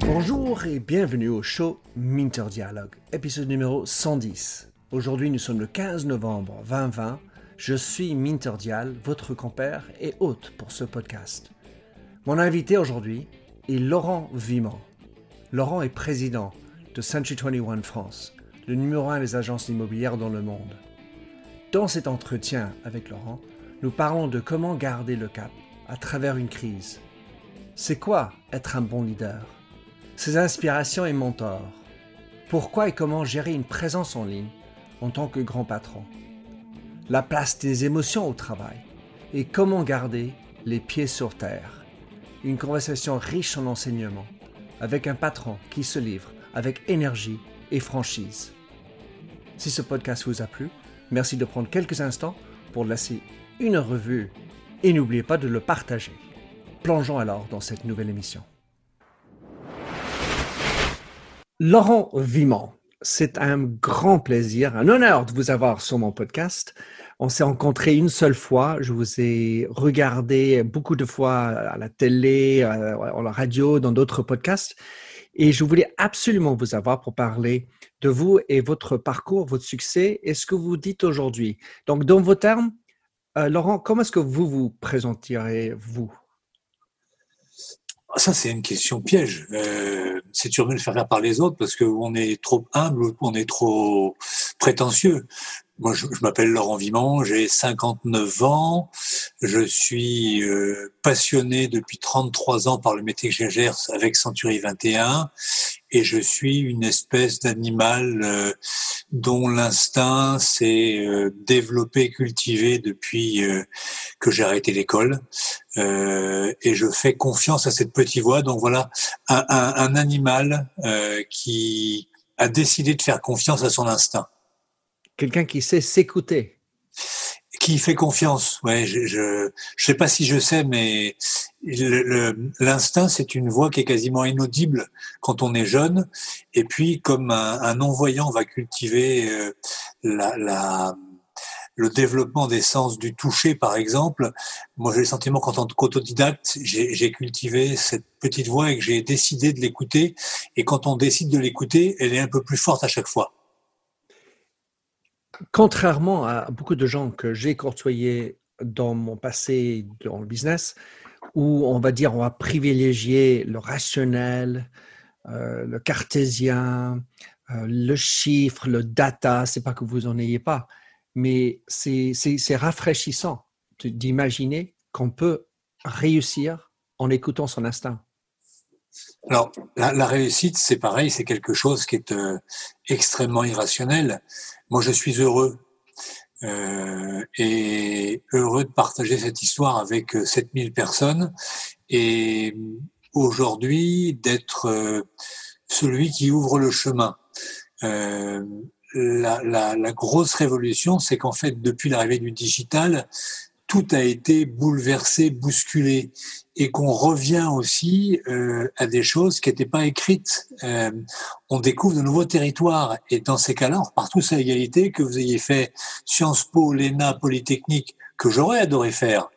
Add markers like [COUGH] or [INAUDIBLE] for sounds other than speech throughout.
Bonjour et bienvenue au show Minter Dialogue, épisode numéro 110. Aujourd'hui, nous sommes le 15 novembre 2020. Je suis Minter Dial, votre compère et hôte pour ce podcast. Mon invité aujourd'hui est Laurent Viment. Laurent est président de Century 21 France, le numéro un des agences immobilières dans le monde. Dans cet entretien avec Laurent, nous parlons de comment garder le cap à travers une crise. C'est quoi être un bon leader? Ses inspirations et mentors. Pourquoi et comment gérer une présence en ligne en tant que grand patron? La place des émotions au travail et comment garder les pieds sur terre. Une conversation riche en enseignements avec un patron qui se livre avec énergie et franchise. Si ce podcast vous a plu, merci de prendre quelques instants pour laisser une revue et n'oubliez pas de le partager. Plongeons alors dans cette nouvelle émission. Laurent Viment, c'est un grand plaisir, un honneur de vous avoir sur mon podcast. On s'est rencontrés une seule fois. Je vous ai regardé beaucoup de fois à la télé, à la radio, dans d'autres podcasts. Et je voulais absolument vous avoir pour parler de vous et votre parcours, votre succès et ce que vous dites aujourd'hui. Donc, dans vos termes, euh, Laurent, comment est-ce que vous vous présenterez, vous? Ah, ça, c'est une question piège. Euh, c'est mieux de faire par les autres parce qu'on est trop humble, on est trop prétentieux. Moi, je, m'appelle Laurent Viment, j'ai 59 ans, je suis euh, passionné depuis 33 ans par le métier que j'exerce avec Century 21 et je suis une espèce d'animal euh, dont l'instinct s'est euh, développé, cultivé depuis que j'ai arrêté l'école et je fais confiance à cette petite voix. Donc voilà, un, un, un animal qui a décidé de faire confiance à son instinct. Quelqu'un qui sait s'écouter. Qui fait confiance. Ouais, je, je, je sais pas si je sais, mais l'instinct, c'est une voix qui est quasiment inaudible quand on est jeune. Et puis, comme un, non-voyant va cultiver euh, la, la le développement des sens du toucher, par exemple, moi j'ai le sentiment qu'en tant qu'autodidacte, j'ai cultivé cette petite voix et que j'ai décidé de l'écouter. Et quand on décide de l'écouter, elle est un peu plus forte à chaque fois. Contrairement à beaucoup de gens que j'ai côtoyés dans mon passé dans le business, où on va dire on va privilégier le rationnel, euh, le cartésien, euh, le chiffre, le data, c'est pas que vous en ayez pas, mais c'est rafraîchissant d'imaginer qu'on peut réussir en écoutant son instinct. Alors, la, réussite, c'est pareil, c'est quelque chose qui est euh, extrêmement irrationnel. Moi, je suis heureux euh, et heureux de partager cette histoire avec 7000 euh, personnes et aujourd'hui d'être celui qui ouvre le chemin. La, grosse révolution, c'est qu'en fait, depuis l'arrivée du digital, tout a été bouleversé, bousculé, et qu'on revient aussi euh, à des choses qui n'étaient pas écrites. Euh, on découvre de nouveaux territoires, et dans ces cas-là, on repart tous à égalité, que vous ayez fait Sciences Po, l'ENA, Polytechnique, que j'aurais adoré faire.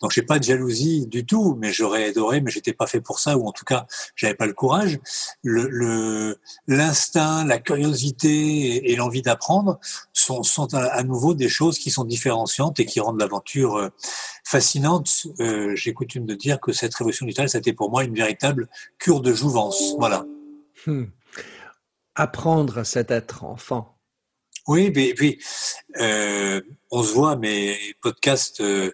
Donc j'ai pas de jalousie du tout, mais j'aurais adoré, mais j'étais pas fait pour ça, ou en tout cas j'avais pas le courage. Le l'instinct, la curiosité et, l'envie d'apprendre sont, sont à, nouveau des choses qui sont différenciantes et qui rendent l'aventure euh, fascinante. Euh, J'ai coutume de dire que cette révolution digitale, c'était pour moi une véritable cure de jouvence. Voilà. Hmm. Apprendre, c'est être enfant. Oui, et puis euh, on se voit, mes podcasts euh,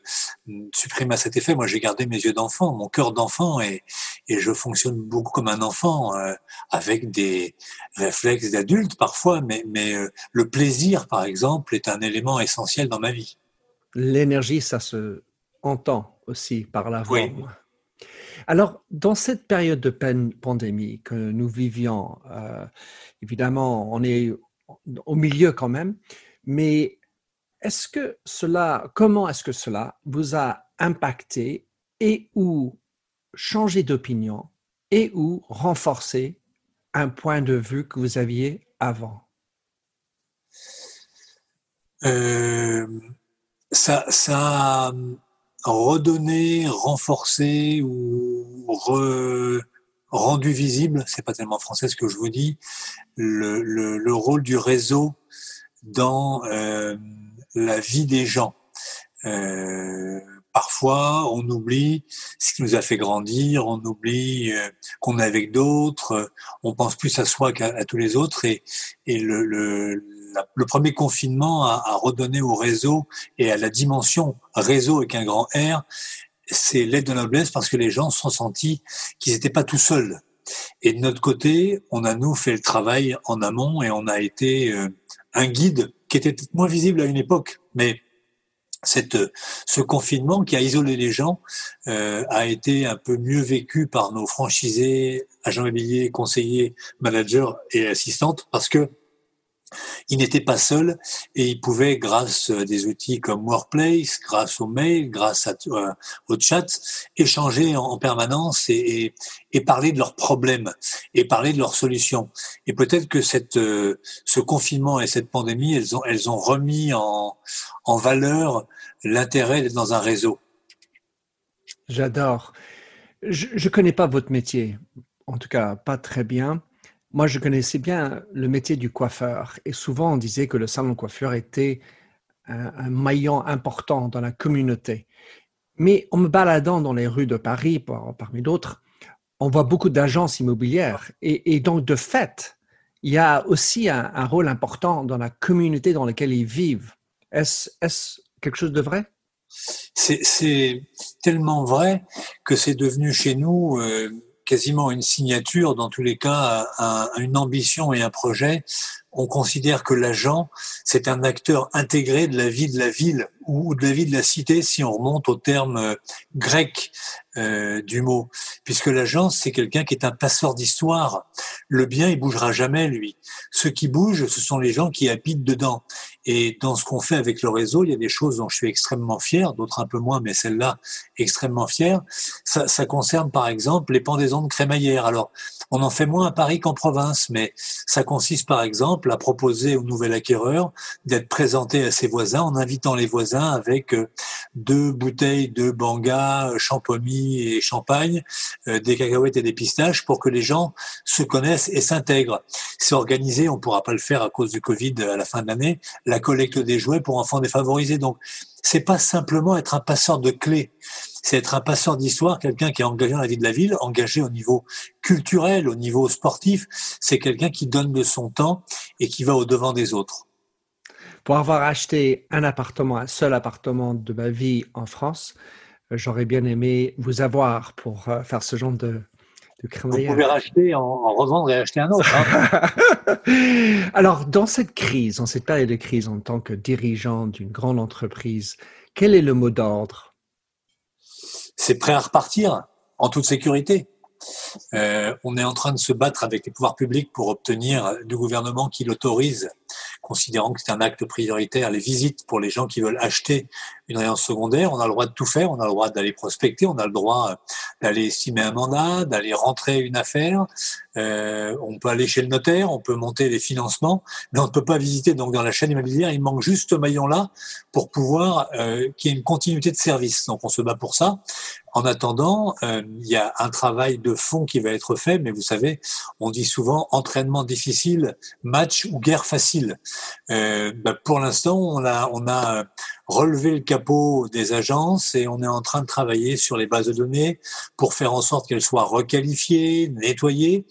suppriment à cet effet. Moi, j'ai gardé mes yeux d'enfant, mon cœur d'enfant, et, et, je fonctionne beaucoup comme un enfant, euh, avec des réflexes d'adulte parfois, mais, mais euh, le plaisir, par exemple, est un élément essentiel dans ma vie. L'énergie, ça se entend aussi par la voix. Alors, dans cette période de pandémie que nous vivions, évidemment, on est au milieu quand même. Mais est-ce que cela, comment est-ce que cela vous a impacté et ou changé d'opinion et ou renforcé un point de vue que vous aviez avant? Euh, ça, ça, redonné, renforcé ou rendu visible, c'est pas tellement français ce que je vous dis, le, le, rôle du réseau dans euh, la vie des gens. Euh, parfois, on oublie ce qui nous a fait grandir, on oublie euh, qu'on est avec d'autres, on pense plus à soi qu'à tous les autres, et, et le, le le premier confinement a, a, redonné au réseau et à la dimension réseau avec un grand R, c'est l'aide de noblesse parce que les gens se sont sentis qu'ils n'étaient pas tout seuls. Et de notre côté, on a nous fait le travail en amont et on a été euh, un guide qui était moins visible à une époque, mais cette, ce confinement qui a isolé les gens euh, a été un peu mieux vécu par nos franchisés, agents immobiliers, conseillers, managers et assistantes parce que il n'était pas seul et il pouvait, grâce à des outils comme Workplace, grâce au mail, grâce euh, au chat, échanger en, permanence et, parler de leurs problèmes et parler de leurs solutions. Et peut-être que cette, euh, ce confinement et cette pandémie, elles ont, elles ont remis en, en valeur l'intérêt d'être dans un réseau. J'adore. Je ne connais pas votre métier, en tout cas pas très bien. Moi, je connaissais bien le métier du coiffeur et souvent on disait que le salon de coiffeur était un, maillon important dans la communauté. Mais en me baladant dans les rues de Paris, parmi d'autres, on voit beaucoup d'agences immobilières et, donc de fait, il y a aussi un, rôle important dans la communauté dans laquelle ils vivent. Est-ce quelque chose de vrai? C'est tellement vrai que c'est devenu chez nous euh, quasiment une signature, dans tous les cas, à, une ambition et un projet. On considère que l'agent, c'est un acteur intégré de la vie de la ville ou de la vie de la cité, si on remonte au terme euh, grec euh, du mot, puisque l'agent, c'est quelqu'un qui est un passeur d'histoire. Le bien, il bougera jamais, lui. Ce qui bouge, ce sont les gens qui habitent dedans. Et dans ce qu'on fait avec le réseau, il y a des choses dont je suis extrêmement fier, d'autres un peu moins, mais celle-là, extrêmement fier. Ça, ça, concerne par exemple les pendaisons de crémaillère. Alors, on en fait moins à Paris qu'en province, mais ça consiste par exemple à proposer au nouvel acquéreur d'être présenté à ses voisins en invitant les voisins avec euh, deux bouteilles de banga, champomis et champagne, euh, des cacahuètes et des pistaches pour que les gens se connaissent et s'intègrent. C'est organisé, on ne pourra pas le faire à cause du Covid à la fin de l'année, la collecte des jouets pour enfants défavorisés. Donc, c'est pas simplement être un passeur de clés, c'est être un passeur d'histoire, quelqu'un qui est engagé dans la vie de la ville, engagé au niveau culturel, au niveau sportif. C'est quelqu'un qui donne de son temps et qui va au devant des autres. Pour avoir acheté un appartement, un seul appartement de ma vie en France, j'aurais bien aimé vous avoir pour euh, faire ce genre de, vous pouvez racheter, en, revendre et acheter un autre. Hein. [LAUGHS] Alors, dans cette crise, dans cette période de crise, en tant que dirigeant d'une grande entreprise, quel est le mot d'ordre? C'est prêt à repartir en toute sécurité. Euh, on est en train de se battre avec les pouvoirs publics pour obtenir du gouvernement qui l'autorise, considérant que c'est un acte prioritaire, les visites pour les gens qui veulent acheter une résidence secondaire. On a le droit de tout faire, on a le droit d'aller prospecter, on a le droit d'aller estimer un mandat, d'aller rentrer une affaire. Euh, on peut aller chez le notaire, on peut monter les financements, mais on ne peut pas visiter. Donc dans la chaîne immobilière, il manque juste ce maillon-là pour pouvoir euh, qu'il y ait une continuité de service. Donc on se bat pour ça. En attendant, euh, il y a un travail de fond qui va être fait, mais vous savez, on dit souvent entraînement difficile, match ou guerre facile. Euh, bah, pour l'instant, on a, on a relevé le capot des agences et on est en train de travailler sur les bases de données pour faire en sorte qu'elles soient requalifiées, nettoyées.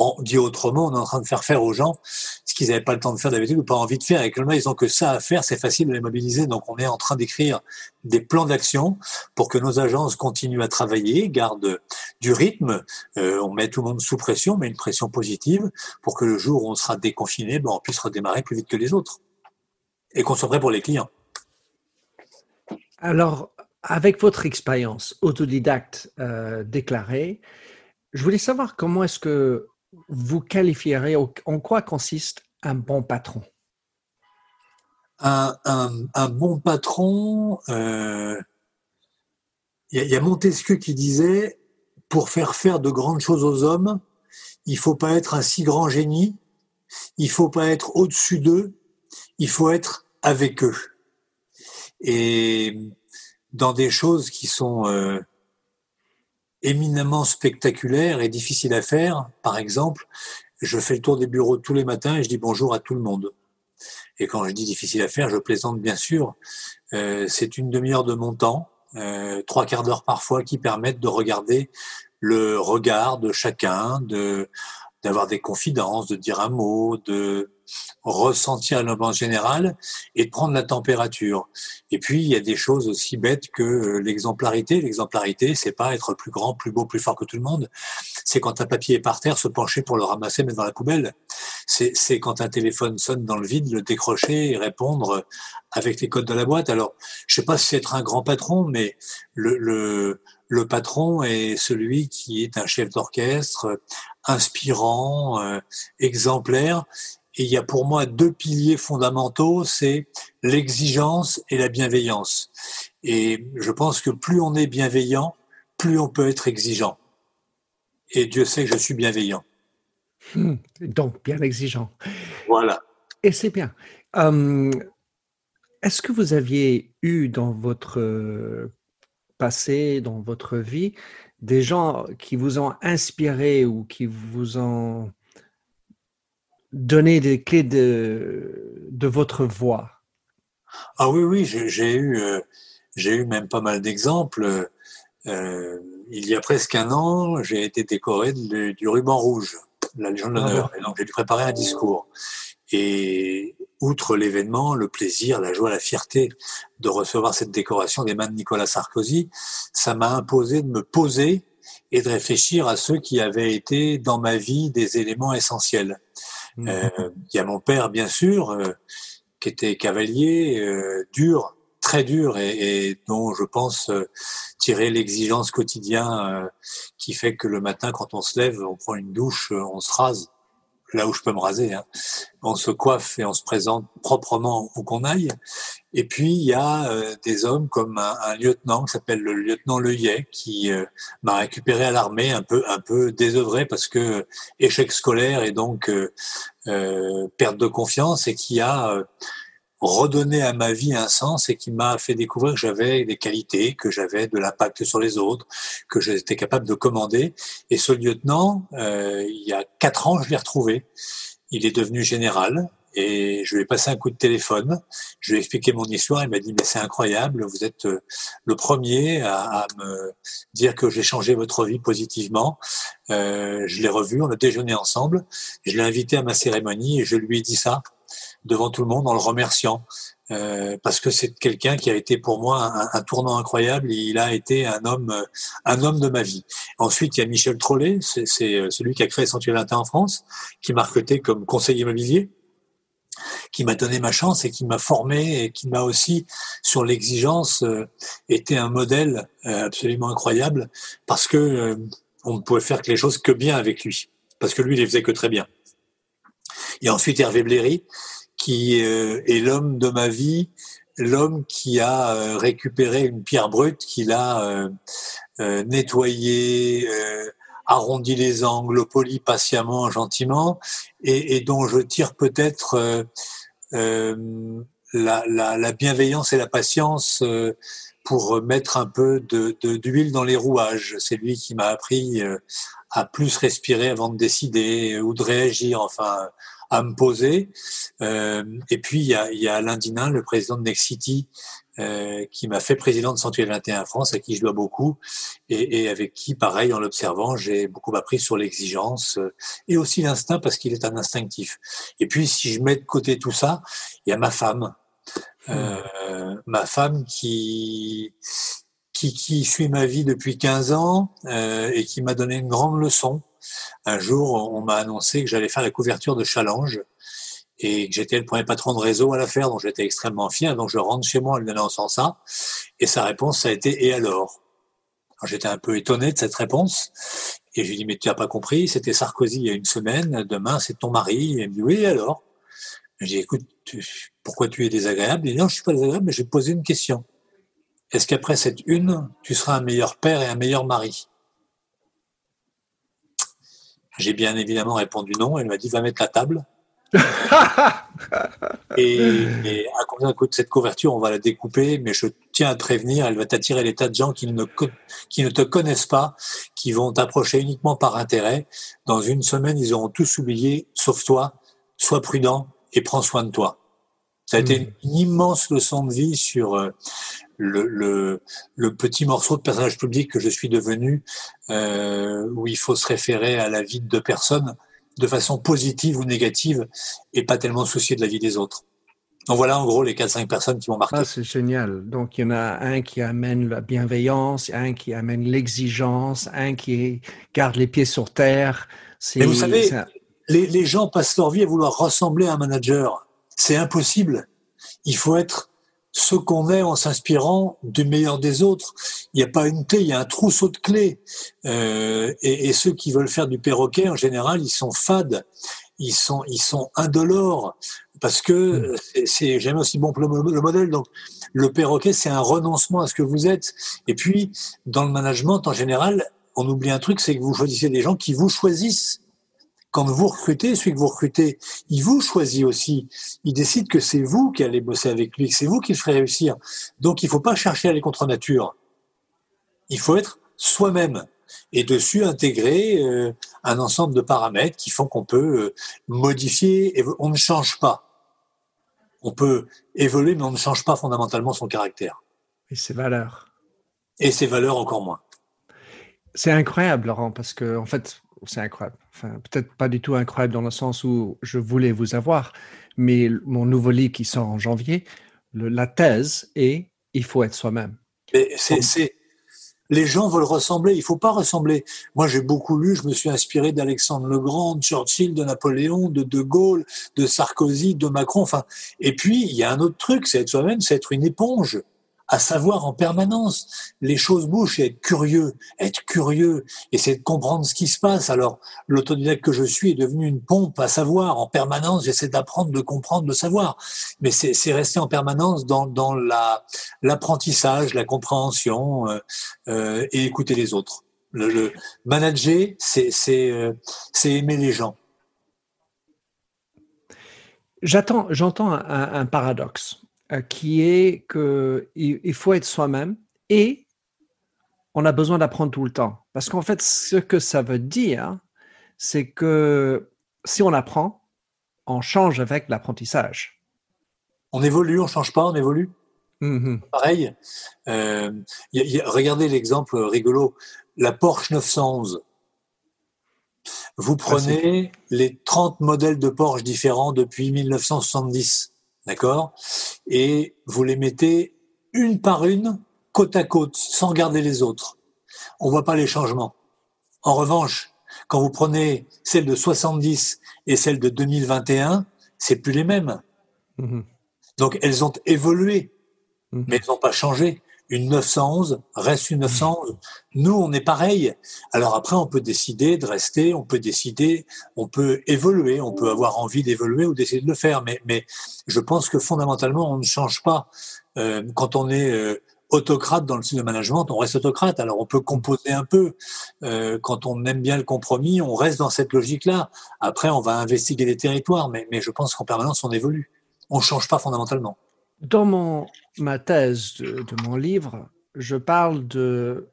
On dit autrement, on est en train de faire faire aux gens ce qu'ils n'avaient pas le temps de faire d'habitude ou pas envie de faire. Et que ils ont que ça à faire, c'est facile de les mobiliser. Donc, on est en train d'écrire des plans d'action pour que nos agences continuent à travailler, gardent du rythme. Euh, on met tout le monde sous pression, mais une pression positive pour que le jour où on sera déconfiné, ben, on puisse redémarrer plus vite que les autres et qu'on soit prêt pour les clients. Alors, avec votre expérience autodidacte euh, déclarée, je voulais savoir comment est-ce que vous qualifierez, en quoi consiste un bon patron? Un, bon patron, il euh, y, a Montesquieu qui disait, pour faire faire de grandes choses aux hommes, il faut pas être un si grand génie, il faut pas être au-dessus d'eux, il faut être avec eux. Et dans des choses qui sont euh, éminemment spectaculaires et difficiles à faire. Par exemple, je fais le tour des bureaux tous les matins et je dis bonjour à tout le monde. Et quand je dis difficile à faire, je plaisante bien sûr. Euh, c'est une demi-heure de mon temps, euh, trois quarts d'heure parfois, qui permettent de regarder le regard de chacun, de d'avoir des confidences, de dire un mot, de ressentir l'ambiance générale et de prendre la température. Et puis, il y a des choses aussi bêtes que euh, l'exemplarité. L'exemplarité, c'est pas être plus grand, plus beau, plus fort que tout le monde. C'est quand un papier est par terre, se pencher pour le ramasser, mettre dans la poubelle. C'est quand un téléphone sonne dans le vide, le décrocher et répondre avec les codes de la boîte. Alors, je sais pas si c'est être un grand patron, mais le patron est celui qui est un chef d'orchestre, inspirant, euh, exemplaire, et il y a pour moi deux piliers fondamentaux, c'est l'exigence et la bienveillance. Et je pense que plus on est bienveillant, plus on peut être exigeant. Et Dieu sait que je suis bienveillant. Hmm, donc, bien exigeant. Voilà. Et c'est bien. Hum, est-ce que vous aviez eu dans votre passé, dans votre vie, des gens qui vous ont inspiré ou qui vous ont donner des clés de, de votre voix Ah oui, oui, j'ai eu, euh, j'ai eu même pas mal d'exemples. Euh, il y a presque un an, j'ai été décoré du ruban rouge, la Légion d'honneur. Et donc, j'ai dû préparer un discours. Et outre l'événement, le plaisir, la joie, la fierté de recevoir cette décoration des mains de Nicolas Sarkozy, ça m'a imposé de me poser et de réfléchir à ceux qui avaient été dans ma vie des éléments essentiels. Euh, il y a mon père, bien sûr, euh, qui était cavalier, euh, dur, très dur, et, et, dont je pense tirer l'exigence quotidienne qui fait que le matin, quand on se lève, on prend une douche, on se rase là où je peux me raser. Hein. On se coiffe et on se présente proprement où qu'on aille. Et puis il y a euh, des hommes comme un, lieutenant qui s'appelle le lieutenant Leuillet qui euh, m'a récupéré à l'armée un peu un peu désœuvré parce que euh, échec scolaire et donc perte de confiance et qui a redonné à ma vie un sens et qui m'a fait découvrir que j'avais des qualités, que j'avais de l'impact sur les autres, que j'étais capable de commander. Et ce lieutenant, euh, il y a quatre ans, je l'ai retrouvé. Il est devenu général et je lui ai passé un coup de téléphone. Je lui ai expliqué mon histoire. Il m'a dit, mais c'est incroyable, vous êtes euh, le premier à, à me dire que j'ai changé votre vie positivement. Euh, je l'ai revu, on a déjeuné ensemble. Je l'ai invité à ma cérémonie et je lui ai dit ça devant tout le monde en le remerciant. Euh, parce que c'est quelqu'un qui a été pour moi un, tournant incroyable. Il a été un homme, euh, un homme de ma vie. Ensuite, il y a Michel Trollet, c'est euh, celui qui a créé Sanctuaire en France, qui m'a recruté comme conseiller immobilier, qui m'a donné ma chance et qui m'a formé et qui m'a aussi, sur l'exigence, euh, été un modèle absolument incroyable parce que on ne pouvait faire que les choses que bien avec lui, parce que lui, il les faisait que très bien. Et ensuite, Hervé Bléry, qui euh, est l'homme de ma vie, l'homme qui a euh, récupéré une pierre brute, qu'il a euh, nettoyée, arrondi les angles, poli patiemment, gentiment, et, dont je tire peut-être la, la, la, bienveillance et la patience pour mettre un peu d'huile d'huile dans les rouages. C'est lui qui m'a appris à plus respirer avant de décider ou de réagir. Enfin, à me poser. Euh, et puis, il y a, il y a Alain Dinin, le président de Next City, euh, qui m'a fait président de Sanctuaire 21 France, à qui je dois beaucoup, et, et avec qui, pareil, en l'observant, j'ai beaucoup appris sur l'exigence euh, et aussi l'instinct, parce qu'il est un instinctif. Et puis, si je mets de côté tout ça, il y a ma femme. Euh, ma femme qui, qui, qui suit ma vie depuis 15 ans euh, et qui m'a donné une grande leçon un jour, on m'a annoncé que j'allais faire la couverture de Challenge et que j'étais le premier patron de réseau à la faire, donc j'étais extrêmement fier. Donc je rentre chez moi en lui annonçant ça, et sa réponse ça a été et alors? J'étais un peu étonné de cette réponse, et je lui dis mais tu n'as pas compris, c'était Sarkozy il y a une semaine, demain c'est ton mari. Et il me dit oui et alors? Je dis écoute, pourquoi tu es désagréable? Il dit non, je suis pas désagréable, mais je vais poser une question. Est-ce qu'après cette une, tu seras un meilleur père et un meilleur mari? J'ai bien évidemment répondu non. Elle m'a dit va mettre la table. [LAUGHS] et, à combien coûte cette couverture? On va la découper, mais je tiens à te prévenir, elle va t'attirer les tas de gens qui ne, qui ne te connaissent pas, qui vont t'approcher uniquement par intérêt. Dans une semaine, ils auront tous oublié, sauf toi. Sois prudent et prends soin de toi. Ça a été hmm. une, immense leçon de vie sur euh, le, le, le, petit morceau de personnage public que je suis devenu, euh, où il faut se référer à la vie de personnes de façon positive ou négative et pas tellement soucier de la vie des autres. Donc voilà en gros les 4-5 personnes qui m'ont marqué. Ah, c'est génial. Donc il y en a un qui amène la bienveillance, un qui amène l'exigence, un qui garde les pieds sur terre. Mais vous savez, les, les gens passent leur vie à vouloir ressembler à un manager. C'est impossible. Il faut être ce qu'on est en s'inspirant du meilleur des autres. Il n'y a pas une thé, il y a un trousseau de clés. Euh, et, et, ceux qui veulent faire du perroquet, en général, ils sont fades, ils sont, ils sont indolores, parce que hmm. c'est jamais aussi bon que le, modèle. Donc, le perroquet, c'est un renoncement à ce que vous êtes. Et puis, dans le management, en général, on oublie un truc, c'est que vous choisissez des gens qui vous choisissent. Quand vous recrutez, celui que vous recrutez, il vous choisit aussi. Il décide que c'est vous qui allez bosser avec lui, que c'est vous qui le ferez réussir. Donc, il ne faut pas chercher à aller contre nature. Il faut être soi-même et dessus intégrer euh, un ensemble de paramètres qui font qu'on peut euh, modifier. Et on ne change pas. On peut évoluer, mais on ne change pas fondamentalement son caractère. Et ses valeurs. Et ses valeurs encore moins. C'est incroyable, Laurent, parce que en fait, c'est incroyable. Enfin, peut-être pas du tout incroyable dans le sens où je voulais vous avoir, mais mon nouveau livre qui sort en janvier, la thèse est il faut être soi-même. C'est les gens veulent ressembler. Il faut pas ressembler. Moi, j'ai beaucoup lu. Je me suis inspiré d'Alexandre le Grand, de Churchill, de Napoléon, de De Gaulle, de Sarkozy, de Macron. Enfin, et puis il y a un autre truc, c'est être soi-même, c'est être une éponge à savoir en permanence. Les choses bougent et être curieux, être curieux, c'est de comprendre ce qui se passe. Alors, l'autodidacte que je suis est devenu une pompe à savoir en permanence. J'essaie d'apprendre, de comprendre, de savoir. Mais c'est rester en permanence dans, dans l'apprentissage, la, compréhension euh, euh, et écouter les autres. Le, manager, c'est euh, aimer les gens. J'entends un, un, paradoxe. Euh, qui est qu'il faut être soi-même et on a besoin d'apprendre tout le temps. Parce qu'en fait, ce que ça veut dire, c'est que si on apprend, on change avec l'apprentissage. On évolue, on change pas, on évolue? Mmh Pareil. Euh, regardez l'exemple rigolo, la Porsche 911. Vous prenez les 30 modèles de Porsche différents depuis 1970. D'accord? Et vous les mettez une par une, côte à côte, sans regarder les autres. On voit pas les changements. En revanche, quand vous prenez celle de 70 et celle de 2021, c'est plus les mêmes. Mhm. Donc elles ont évolué, mhm. mais elles n'ont pas changé une 911 reste une 911. Nous, on est pareil. Alors après, on peut décider de rester, on peut décider, on peut évoluer, on peut avoir envie d'évoluer ou d'essayer de le faire. Mais, mais je pense que fondamentalement, on ne change pas. Euh, quand on est euh, autocrate dans le style de management, on reste autocrate. Alors on peut composer un peu. Euh, quand on aime bien le compromis, on reste dans cette logique-là. Après, on va investiguer les territoires, mais, mais je pense qu'en permanence, on évolue. On ne change pas fondamentalement. Dans ma thèse de, mon livre, je parle de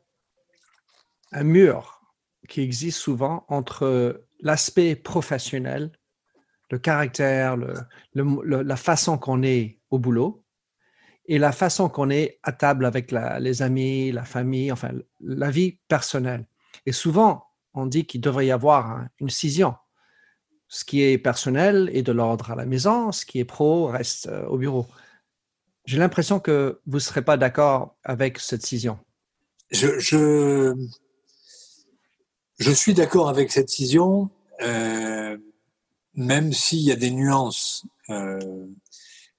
un mur qui existe souvent entre l'aspect professionnel, le caractère, la façon qu'on est au boulot et la façon qu'on est à table avec les amis, la famille, enfin la vie personnelle. Et souvent, on dit qu'il devrait y avoir une scission. Ce qui est personnel est de l'ordre à la maison, ce qui est pro reste euh, au bureau. J'ai l'impression que vous ne serez pas d'accord avec cette décision. Je, je, je suis d'accord avec cette décision, euh, même s'il y a des nuances euh,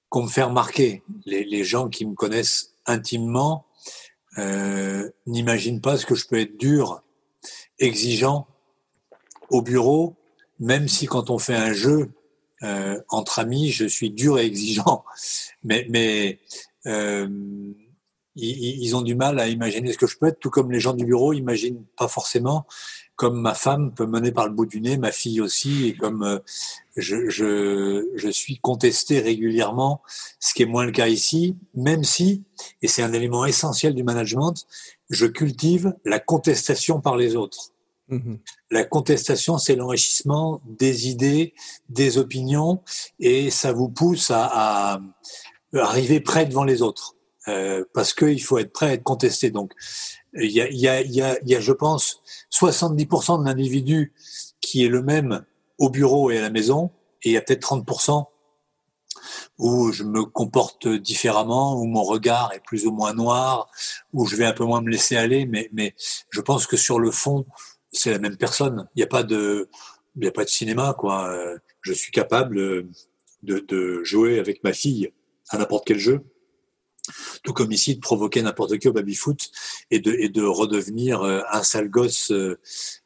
qu'on me fait remarquer. Les, les, gens qui me connaissent intimement euh, n'imaginent pas ce que je peux être dur, exigeant au bureau, même si quand on fait un jeu, euh, entre amis, je suis dur et exigeant, [LAUGHS] mais, euh, ils, ont du mal à imaginer ce que je peux être, tout comme les gens du bureau imaginent pas forcément, comme ma femme peut mener par le bout du nez, ma fille aussi, et comme euh, je, je, je suis contesté régulièrement, ce qui est moins le cas ici, même si, et c'est un élément essentiel du management, je cultive la contestation par les autres. Mm-hmm. La contestation, c'est l'enrichissement des idées, des opinions, et ça vous pousse à, à arriver près devant les autres. Euh, parce qu'il faut être prêt à être contesté. Donc, il y a, y, a, y, a, y a, je pense, 70% de l'individu qui est le même au bureau et à la maison, et il y a peut-être 30% où je me comporte différemment, où mon regard est plus ou moins noir, où je vais un peu moins me laisser aller, mais, mais je pense que sur le fond, c'est la même personne. Il n'y a pas de, il a pas de cinéma, quoi. Je suis capable de, jouer avec ma fille à n'importe quel jeu tout comme ici, de provoquer n'importe qui au baby-foot et de, et de redevenir euh, un sale gosse euh,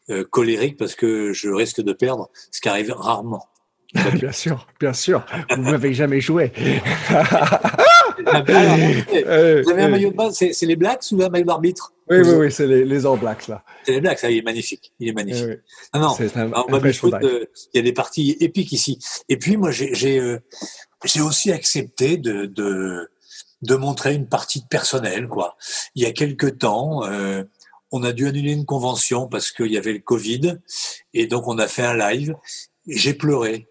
euh, colérique parce que je risque de perdre, ce qui arrive rarement. [LAUGHS] bien sûr, bien sûr. Vous n'avez jamais joué. [LAUGHS] [LAUGHS] Vous avez un maillot de base, c'est les Blacks ou un maillot d'arbitre? Oui, oui, oui, c'est les, les All Blacks là. C'est les Blacks, ça, il est magnifique. Il est magnifique. Non, non, il y a des parties épiques ici. Et puis moi, j'ai aussi accepté de, de de montrer une partie de personnel. Quoi. Il y a quelque temps, euh, on a dû annuler une convention parce qu'il y avait le Covid, et donc on a fait un live. J'ai pleuré.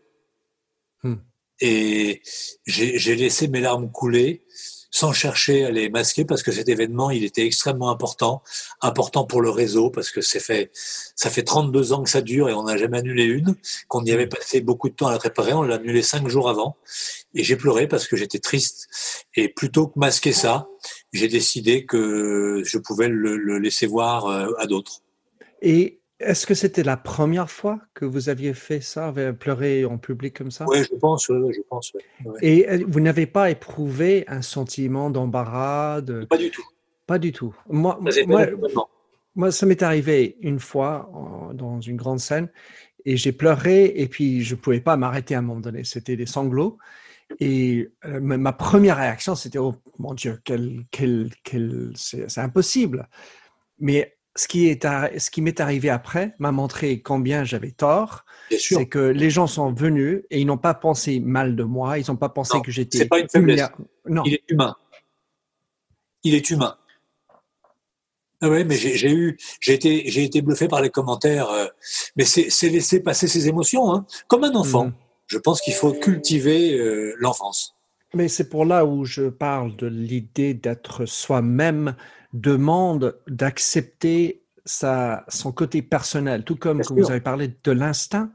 Et j'ai laissé mes larmes couler sans chercher à les masquer parce que cet événement, il était extrêmement important, important pour le réseau parce que c'est fait, ça fait 32 ans que ça dure et on n'a jamais annulé une, qu'on y avait passé beaucoup de temps à la préparer, on l'a annulé cinq jours avant et j'ai pleuré parce que j'étais triste. Et plutôt que masquer ça, j'ai décidé que je pouvais le, le laisser voir euh, à d'autres. Et est-ce que c'était la première fois que vous aviez fait ça, pleurer en public comme ça? Oui, je pense, je pense. Et euh, vous n'avez pas éprouvé un sentiment d'embarras Pas du tout. Pas du tout. Moi, moi, ça m'est arrivé une fois dans une grande scène et j'ai pleuré et puis je ne pouvais pas m'arrêter à un moment donné. C'était des sanglots. Et euh, ma première réaction, c'était Oh mon Dieu, quel, quel, quel, c'est impossible. Mais ce qui est ce qui m'est arrivé après m'a montré combien j'avais tort. C'est que les gens sont venus et ils n'ont pas pensé mal de moi. Ils n'ont pas pensé que j'étais. C'est pas une faiblesse. Non. Il est humain. Il est humain. Ah ouais, mais j'ai eu, j'ai été, j'ai été bluffé par les commentaires. Euh, mais c'est laisser passer ses émotions, hein, comme un enfant. Mm. Je pense qu'il faut cultiver euh, l'enfance. Mais c'est pour là où je parle de l'idée d'être soi-même demande d'accepter son côté personnel, tout comme vous avez parlé de l'instinct.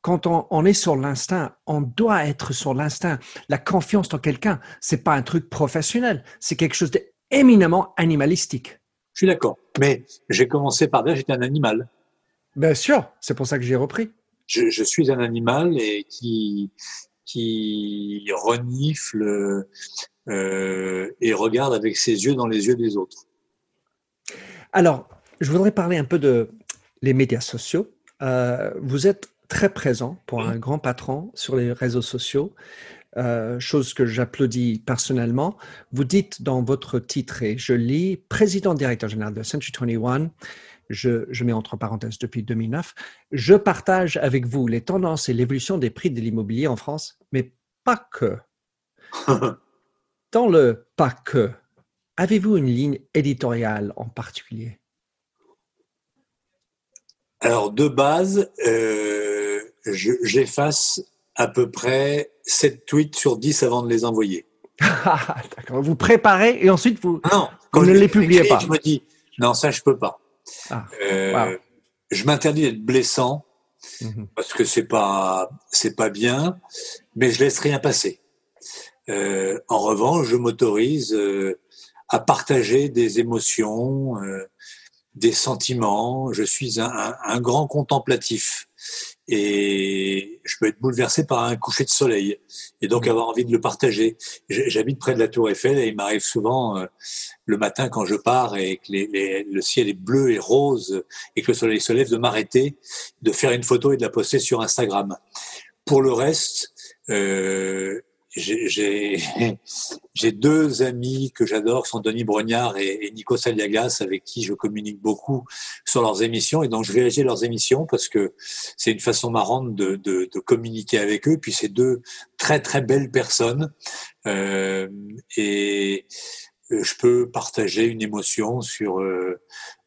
Quand on, est sur l'instinct, on doit être sur l'instinct. La confiance dans quelqu'un, c'est pas un truc professionnel, c'est quelque chose d'éminemment animalistique. Je suis d'accord, mais j'ai commencé par dire j'étais un animal. Bien sûr, c'est pour ça que j'ai repris. Je, suis un animal et qui qui renifle euh, et regarde avec ses yeux dans les yeux des autres. Alors, je voudrais parler un peu de les médias sociaux. Euh, vous êtes très présent pour un grand patron sur les réseaux sociaux, euh, chose que j'applaudis personnellement. Vous dites dans votre titre, et je lis, président directeur général de Century 21, je, je, mets entre parenthèses depuis 2009, je partage avec vous les tendances et l'évolution des prix de l'immobilier en France, mais pas que. [LAUGHS] Dans le pas que, avez-vous une ligne éditoriale en particulier? Alors, de base, euh, j'efface à peu près 7 tweets sur 10 avant de les envoyer. [LAUGHS] D'accord. Vous préparez et ensuite vous, non, quand ne les publiez pas. Je me dis, non, ça, je peux pas. Ah, euh, je m'interdis d'être blessant mhm. parce que c'est pas, c'est pas bien, mais je laisse rien passer. Euh, en revanche, je m'autorise euh, à partager des émotions, des sentiments. Je suis un, un, grand contemplatif et je peux être bouleversé par un coucher de soleil et donc avoir envie de le partager. J'habite près de la Tour Eiffel et il m'arrive souvent le matin quand je pars et que les, le ciel est bleu et rose et que le soleil se lève de m'arrêter, de faire une photo et de la poster sur Instagram. Pour le reste, euh, [LAUGHS] j'ai deux amis que j'adore, sont Denis Brognard et, Nico Saliagas, avec qui je communique beaucoup sur leurs émissions. Et donc, je réagis leurs émissions parce que c'est une façon marrante de, de, de, communiquer avec eux. Puis, c'est deux très, très belles personnes. Euh, et euh, je peux partager une émotion sur euh,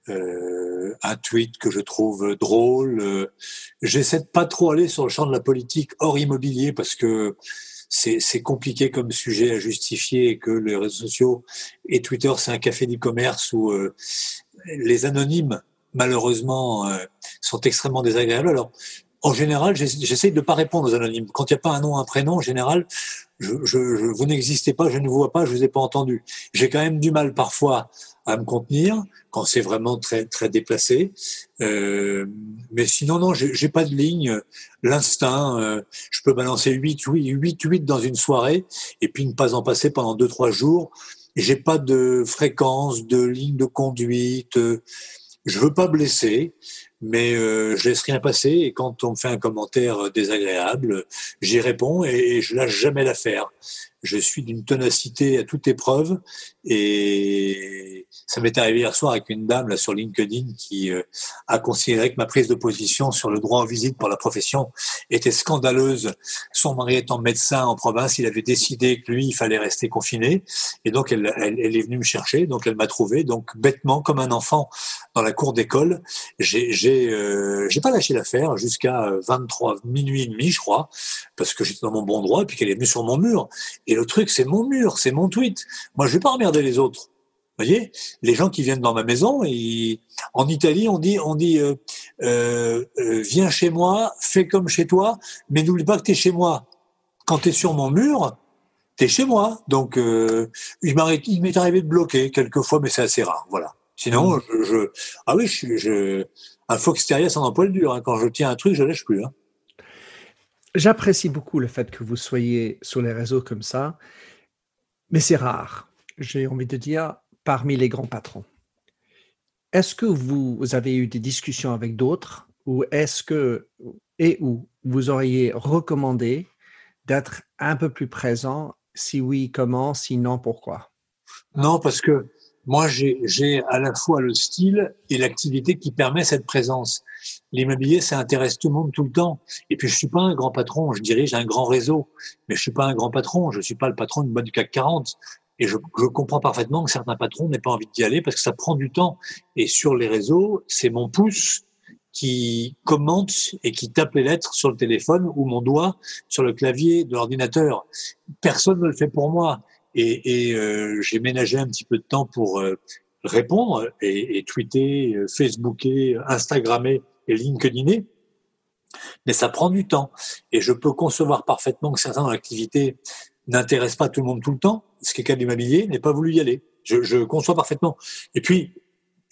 euh, un tweet que je trouve drôle. Euh, j'essaie de pas trop aller sur le champ de la politique hors immobilier parce que c'est compliqué comme sujet à justifier et que les réseaux sociaux et Twitter, c'est un café du commerce où euh, les anonymes, malheureusement, sont extrêmement désagréables. Alors, en général, j'essaie de ne pas répondre aux anonymes. Quand il n'y a pas un nom, un prénom, en général, je, je, vous n'existez pas, je ne vous vois pas, je vous ai pas entendu. J'ai quand même du mal parfois à me contenir quand c'est vraiment très très déplacé. Euh, mais sinon non, j'ai pas de ligne. L'instinct, euh, je peux balancer 8 8 8 8 dans une soirée et puis ne pas en passer pendant deux trois jours. J'ai pas de fréquence, de ligne de conduite. Je veux pas blesser mais euh, je laisse rien passer et quand on me fait un commentaire désagréable, j'y réponds et, et je lâche jamais l'affaire je suis d'une tenacité à toute épreuve et ça m'est arrivé hier soir avec une dame là sur LinkedIn qui euh, a considéré que ma prise de position sur le droit en visite pour la profession était scandaleuse. Son mari étant médecin en province, il avait décidé que lui, il fallait rester confiné et donc elle, elle, elle est venue me chercher, donc elle m'a trouvé, donc bêtement comme un enfant dans la cour d'école, j'ai j'ai euh, pas lâché l'affaire jusqu'à 23 minuit et demi, je crois, parce que j'étais dans mon bon droit et puis qu'elle est venue sur mon mur et le truc, c'est mon mur, c'est mon tweet. Moi, je vais pas emmerder les autres. Vous voyez, les gens qui viennent dans ma maison, en Italie, on dit, on dit, euh, euh, euh, viens chez moi, fais comme chez toi, mais n'oublie pas que tu es chez moi. Quand tu es sur mon mur, tu es chez moi. Donc, il m'est arrivé de bloquer quelquefois, mais c'est assez rare. Voilà. Sinon, mmh. je, ah oui, je, je, un fox terrier sans emploi dur. Hein. Quand je tiens un truc, je lâche plus. Hein. J'apprécie beaucoup le fait que vous soyez sur les réseaux comme ça, mais c'est rare, j'ai envie de dire, parmi les grands patrons. Est-ce que vous avez eu des discussions avec d'autres ou est-ce que, et où vous auriez recommandé d'être un peu plus présent? Si oui, comment? Sinon, pourquoi? Non, parce que moi, j'ai à la fois le style et l'activité qui permet cette présence. L'immobilier, ça intéresse tout le monde tout le temps. Et puis, je suis pas un grand patron. Je dirige un grand réseau, mais je suis pas un grand patron. Je suis pas le patron boîte du CAC 40. Et je, je, comprends parfaitement que certains patrons n'aient pas envie d'y aller parce que ça prend du temps. Et sur les réseaux, c'est mon pouce qui commente et qui tape les lettres sur le téléphone ou mon doigt sur le clavier de l'ordinateur. Personne ne le fait pour moi et, et euh, j'ai ménagé un petit peu de temps pour euh, répondre et, et, tweeter, euh, Facebooker, Instagrammer et LinkedIner. Mais ça prend du temps. Et je peux concevoir parfaitement que certains dans l'activité n'intéressent pas tout le monde tout le temps, ce qui est cas n'est pas voulu y aller. Je conçois parfaitement. Et puis,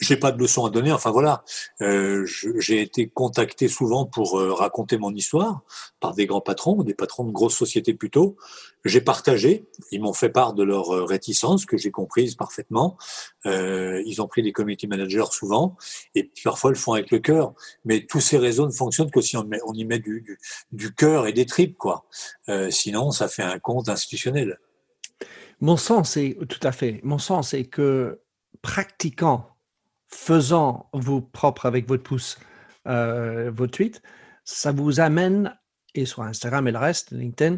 j'ai pas de leçons à donner. Enfin voilà, euh, j'ai été contacté souvent pour euh, raconter mon histoire par des grands patrons, des patrons de grosses sociétés plutôt. J'ai partagé. Ils m'ont fait part de leur euh, réticence que j'ai comprise parfaitement. Ils ont pris des community managers souvent et parfois ils le font avec le cœur. Mais tous ces réseaux ne fonctionnent que si on, y met du, du, cœur et des tripes quoi. Sinon, ça fait un compte institutionnel. Mon sens est tout à fait. Mon sens est que pratiquant faisant vous propre avec votre pouce euh, vos tweets, ça vous amène, et sur Instagram et le reste, LinkedIn,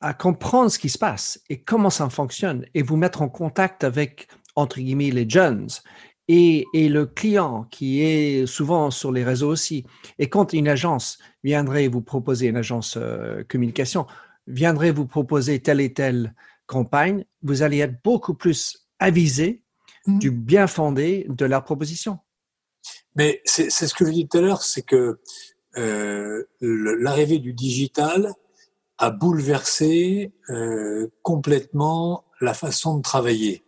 à comprendre ce qui se passe et comment ça fonctionne et vous mettre en contact avec, entre guillemets, les jeunes et, et, le client qui est souvent sur les réseaux aussi. Et quand une agence viendrait vous proposer, une agence euh, communication, viendrait vous proposer telle et telle campagne, vous allez être beaucoup plus avisé Mmh. du bien fondé de leur proposition. Mais c'est ce que je dis tout à l'heure, c'est que euh, l'arrivée du digital a bouleversé euh, complètement la façon de travailler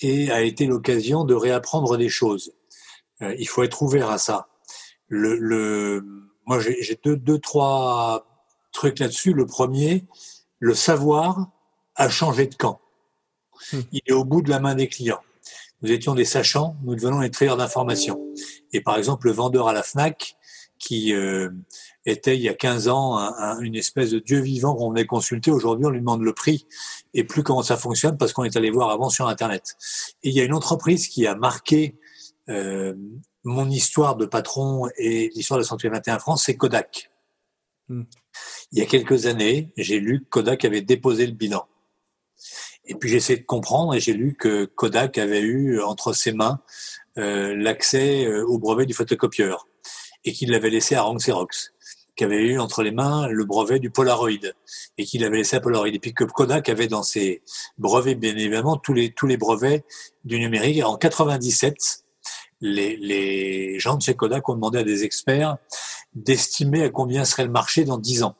et a été l'occasion de réapprendre des choses. Euh, il faut être ouvert à ça. Le, le moi, j'ai deux, deux, trois trucs là-dessus. Le premier, le savoir a changé de camp. Mmh. Il est au bout de la main des clients nous étions des sachants, nous devenons des trieurs d'informations. Et par exemple, le vendeur à la FNAC, qui euh, était il y a 15 ans une espèce de dieu vivant qu'on venait consulter. Aujourd'hui, on lui demande le prix et plus comment ça fonctionne parce qu'on est allé voir avant sur Internet. Et il y a une entreprise qui a marqué euh, mon histoire de patron et l'histoire de la santé 21 France, c'est Kodak. Hmm. Il y a quelques années, j'ai lu que Kodak avait déposé le bilan. Et puis j'ai essayé de comprendre et j'ai lu que Kodak avait eu entre ses mains euh, l'accès euh, au brevet du photocopieur et qu'il l'avait laissé à Rank Xerox, qui avait eu entre les mains le brevet du Polaroid et qu'il avait laissé à Polaroid. Et puis que Kodak avait dans ses brevets, bien évidemment, tous les, tous les brevets du numérique. En 97, les, les gens de chez Kodak ont demandé à des experts d'estimer à combien serait le marché dans 10 ans.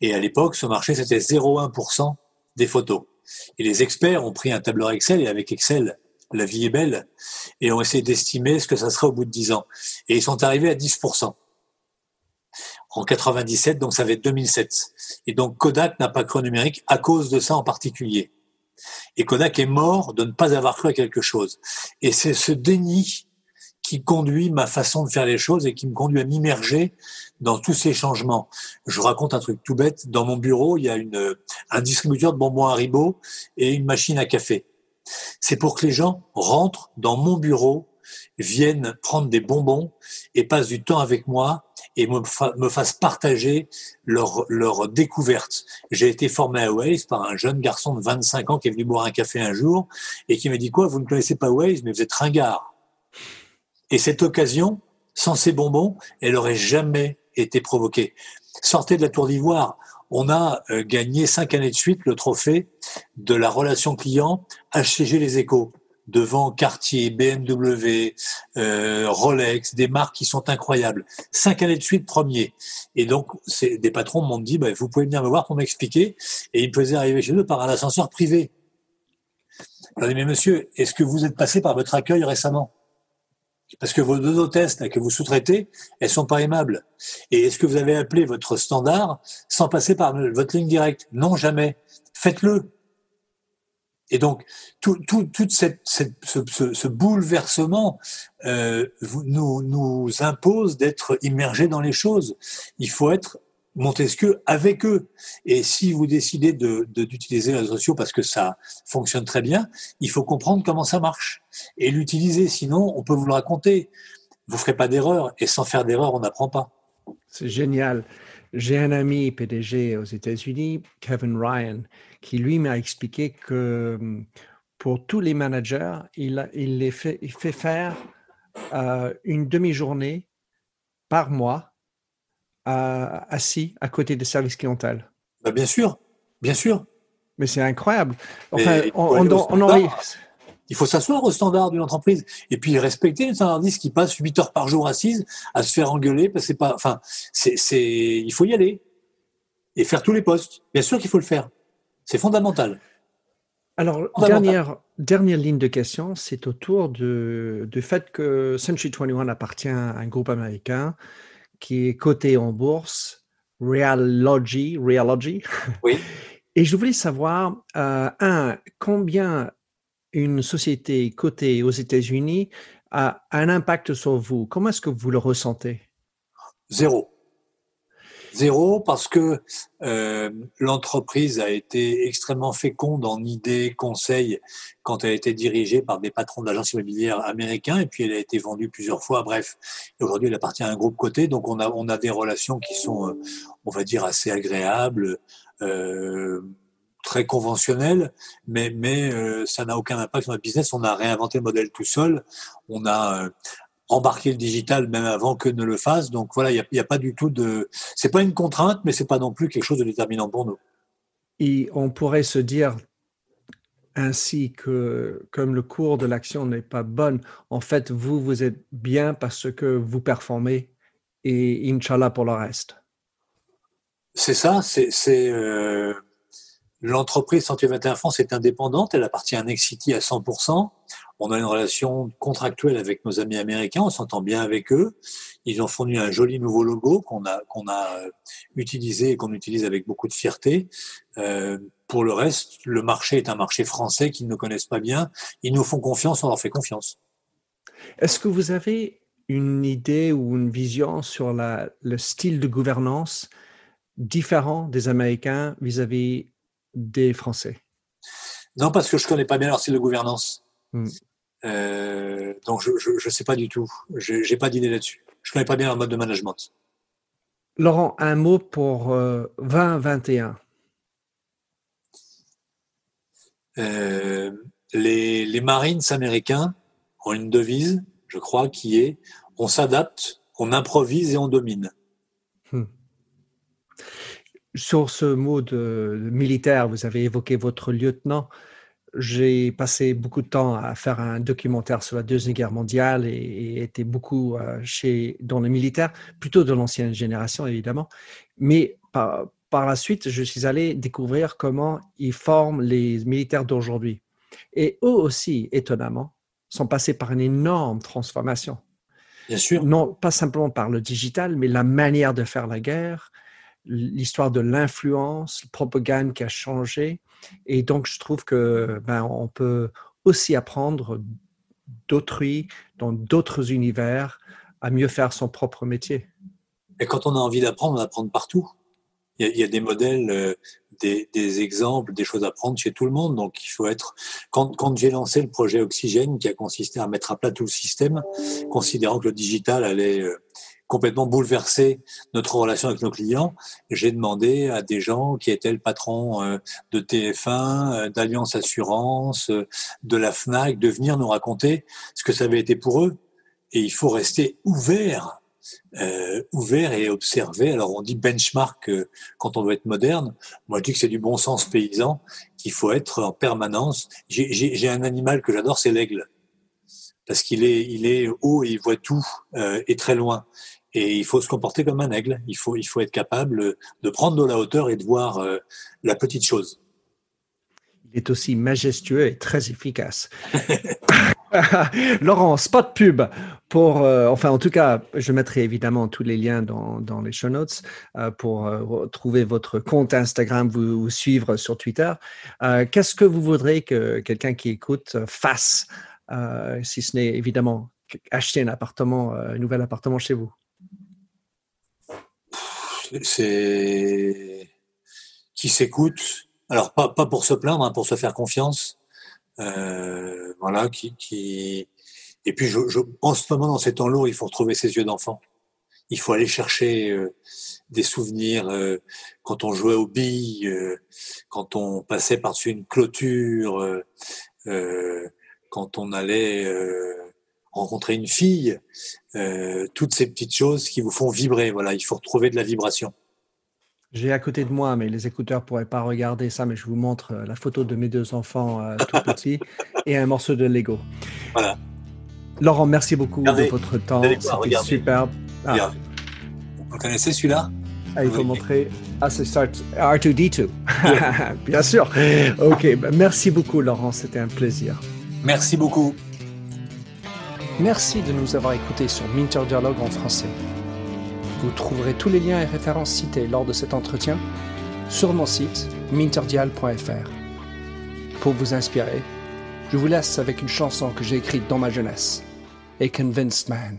Et à l'époque, ce marché, c'était 0,1% des photos. Et les experts ont pris un tableur Excel et avec Excel, la vie est belle, et ont essayé d'estimer ce que ça serait au bout de 10 ans. Et ils sont arrivés à 10%. En 97, donc ça va être 2007. Et donc Kodak n'a pas cru au numérique à cause de ça en particulier. Et Kodak est mort de ne pas avoir cru à quelque chose. Et c'est ce déni qui conduit ma façon de faire les choses et qui me conduit à m'immerger dans tous ces changements. Je raconte un truc tout bête. Dans mon bureau, il y a une, un distributeur de bonbons Haribo et une machine à café. C'est pour que les gens rentrent dans mon bureau, viennent prendre des bonbons et passent du temps avec moi et me, fassent partager leur, leur découverte. J'ai été formé à Waze par un jeune garçon de 25 ans qui est venu boire un café un jour et qui m'a dit quoi, vous ne connaissez pas Waze, mais vous êtes ringard. Et cette occasion, sans ces bonbons, elle aurait jamais été provoquée. Sortez de la tour d'ivoire, on a euh, gagné cinq années de suite le trophée de la relation client HCG Les Échos devant Cartier, BMW, euh, Rolex, des marques qui sont incroyables. Cinq années de suite, premier. Et donc, des patrons m'ont dit, bah, vous pouvez venir me voir pour m'expliquer. Et ils faisaient arriver chez eux par un ascenseur privé. Je mais monsieur, est-ce que vous êtes passé par votre accueil récemment? Parce que vos deux hôtesses que vous sous-traitez, elles sont pas aimables. Et est-ce que vous avez appelé votre standard sans passer par votre ligne directe? Non, jamais. Faites-le. Et donc, tout, tout, cette, cette, ce, ce, bouleversement euh, nous, nous impose d'être immergés dans les choses. Il faut être Montesquieu avec eux. Et si vous décidez de, d'utiliser les réseaux sociaux parce que ça fonctionne très bien, il faut comprendre comment ça marche et l'utiliser. Sinon, on peut vous le raconter. Vous ferez pas d'erreur et sans faire d'erreur, on n'apprend pas. C'est génial. J'ai un ami PDG aux États-Unis, Kevin Ryan, qui lui m'a expliqué que pour tous les managers, il, les fait faire euh, une demi-journée par mois assis à côté des services clientèle bah, Bien sûr, bien sûr. Mais c'est incroyable. Enfin, il faut s'asseoir au standard d'une entreprise et puis respecter une standardiste qui passe 8 heures par jour assise à se faire engueuler parce que c'est pas, enfin, c'est, il faut y aller et faire tous les postes. Bien sûr qu'il faut le faire. C'est fondamental. Alors, Dernière, dernière ligne de question, c'est autour de, du fait que Century 21 appartient à un groupe américain qui est coté en bourse, Realogy. Realogy. Oui. [LAUGHS] Et je voulais savoir, euh, un, combien une société cotée aux États-Unis a un impact sur vous? Comment est-ce que vous le ressentez? Zéro. Zéro parce que euh, l'entreprise a été extrêmement féconde en idées, conseils quand elle a été dirigée par des patrons d'agences immobilières américains et puis elle a été vendue plusieurs fois. Bref, aujourd'hui elle appartient à un groupe coté, donc on a on a des relations qui sont, euh, on va dire, assez agréables. Euh, très conventionnelles, mais, mais euh, ça n'a aucun impact sur notre business. On a réinventé le modèle tout seul. On a embarquer le digital même avant que ne le fasse. Donc voilà, il n'y a, a, pas du tout de. C'est pas une contrainte, mais c'est pas non plus quelque chose de déterminant pour nous. Et on pourrait se dire ainsi que comme le cours de l'action n'est pas bon, en fait, vous, vous êtes bien parce que vous performez et Inch'Allah pour le reste. C'est ça, c'est euh, l'entreprise Santé 21 France est indépendante, elle appartient à Nexity à 100%. On a une relation contractuelle avec nos amis américains, on s'entend bien avec eux. Ils ont fourni un joli nouveau logo qu'on a, qu'on a euh, utilisé et qu'on utilise avec beaucoup de fierté. Euh, pour le reste, le marché est un marché français qu'ils ne connaissent pas bien. Ils nous font confiance, on leur fait confiance. Est-ce que vous avez une idée ou une vision sur la, le style de gouvernance différent des Américains vis-à-vis des Français? Non, parce que je connais pas bien leur style de gouvernance. Hmm. Euh, donc je ne sais pas du tout. Je n'ai pas d'idée là-dessus. Je connais pas bien leur mode de management. Laurent, un mot pour euh, 2021. Euh, les, les Marines américains ont une devise, je crois, qui est on s'adapte, on improvise et on domine. Hmm. Sur ce mot de, de militaire, vous avez évoqué votre lieutenant. J'ai passé beaucoup de temps à faire un documentaire sur la Deuxième Guerre mondiale et, et été beaucoup euh, chez, dans les militaires, plutôt de l'ancienne génération évidemment. Mais par, par la suite, je suis allé découvrir comment ils forment les militaires d'aujourd'hui. Et eux aussi, étonnamment, sont passés par une énorme transformation. Bien sûr. Non pas simplement par le digital, mais la manière de faire la guerre, l'histoire de l'influence, la propagande qui a changé. Et donc, je trouve que ben, on peut aussi apprendre d'autrui dans d'autres univers à mieux faire son propre métier. Et quand on a envie d'apprendre, on apprend partout. Il y, a, des modèles, euh, des, exemples, des choses à prendre chez tout le monde. Donc, il faut être. Quand, quand j'ai lancé le projet Oxygène, qui a consisté à mettre à plat tout le système, considérant que le digital allait euh, complètement bouleverser notre relation avec nos clients, j'ai demandé à des gens qui étaient le patron euh, de TF1, d'Alliance Assurance, de la FNAC, de venir nous raconter ce que ça avait été pour eux. Et il faut rester ouvert euh, ouvert et observer. Alors on dit benchmark euh, quand on veut être moderne. Moi je dis que c'est du bon sens paysan, qu'il faut être en permanence. J'ai un animal que j'adore, c'est l'aigle, parce qu'il est, il est haut et il voit tout euh, et très loin. Et il faut se comporter comme un aigle. Il faut, il faut être capable de prendre de la hauteur et de voir euh, la petite chose. Il est aussi majestueux et très efficace. [LAUGHS] Laurent, spot pub pour, euh, enfin en tout cas, je mettrai évidemment tous les liens dans, dans les show notes euh, pour trouver votre compte Instagram, vous, vous suivre sur Twitter. Qu'est-ce que vous voudrez que quelqu'un qui écoute fasse, si ce n'est évidemment acheter un appartement, un nouvel appartement chez vous? C'est qui s'écoute. Alors pas, pas pour se plaindre, hein, pour se faire confiance euh, voilà, qui, qui, et puis je, je, en ce moment dans ces temps lourds, il faut retrouver ses yeux d'enfant. Il faut aller chercher euh, des souvenirs euh, quand on jouait aux billes, euh, quand on passait par-dessus une clôture, euh, euh, quand on allait rencontrer une fille, toutes ces petites choses qui vous font vibrer. Voilà, il faut retrouver de la vibration. J'ai à côté de moi, mais les écouteurs ne pourraient pas regarder ça, mais je vous montre la photo de mes deux enfants euh, tout [LAUGHS] petits et un morceau de Lego. Voilà. Laurent, merci beaucoup regardez, de votre temps. C'était superbe. Ah. Vous connaissez celui-là? Ah, il faut oui. montrer. Ah, c'est R2D2. [LAUGHS] Bien sûr. OK. Ben, merci beaucoup, Laurent. C'était un plaisir. Merci beaucoup. Merci de nous avoir écoutés sur Minter Dialogue en français. Vous trouverez tous les liens et références cités lors de cet entretien sur mon site minterdial.fr. Pour vous inspirer, je vous laisse avec une chanson que j'ai écrite dans ma jeunesse, A Convinced Man.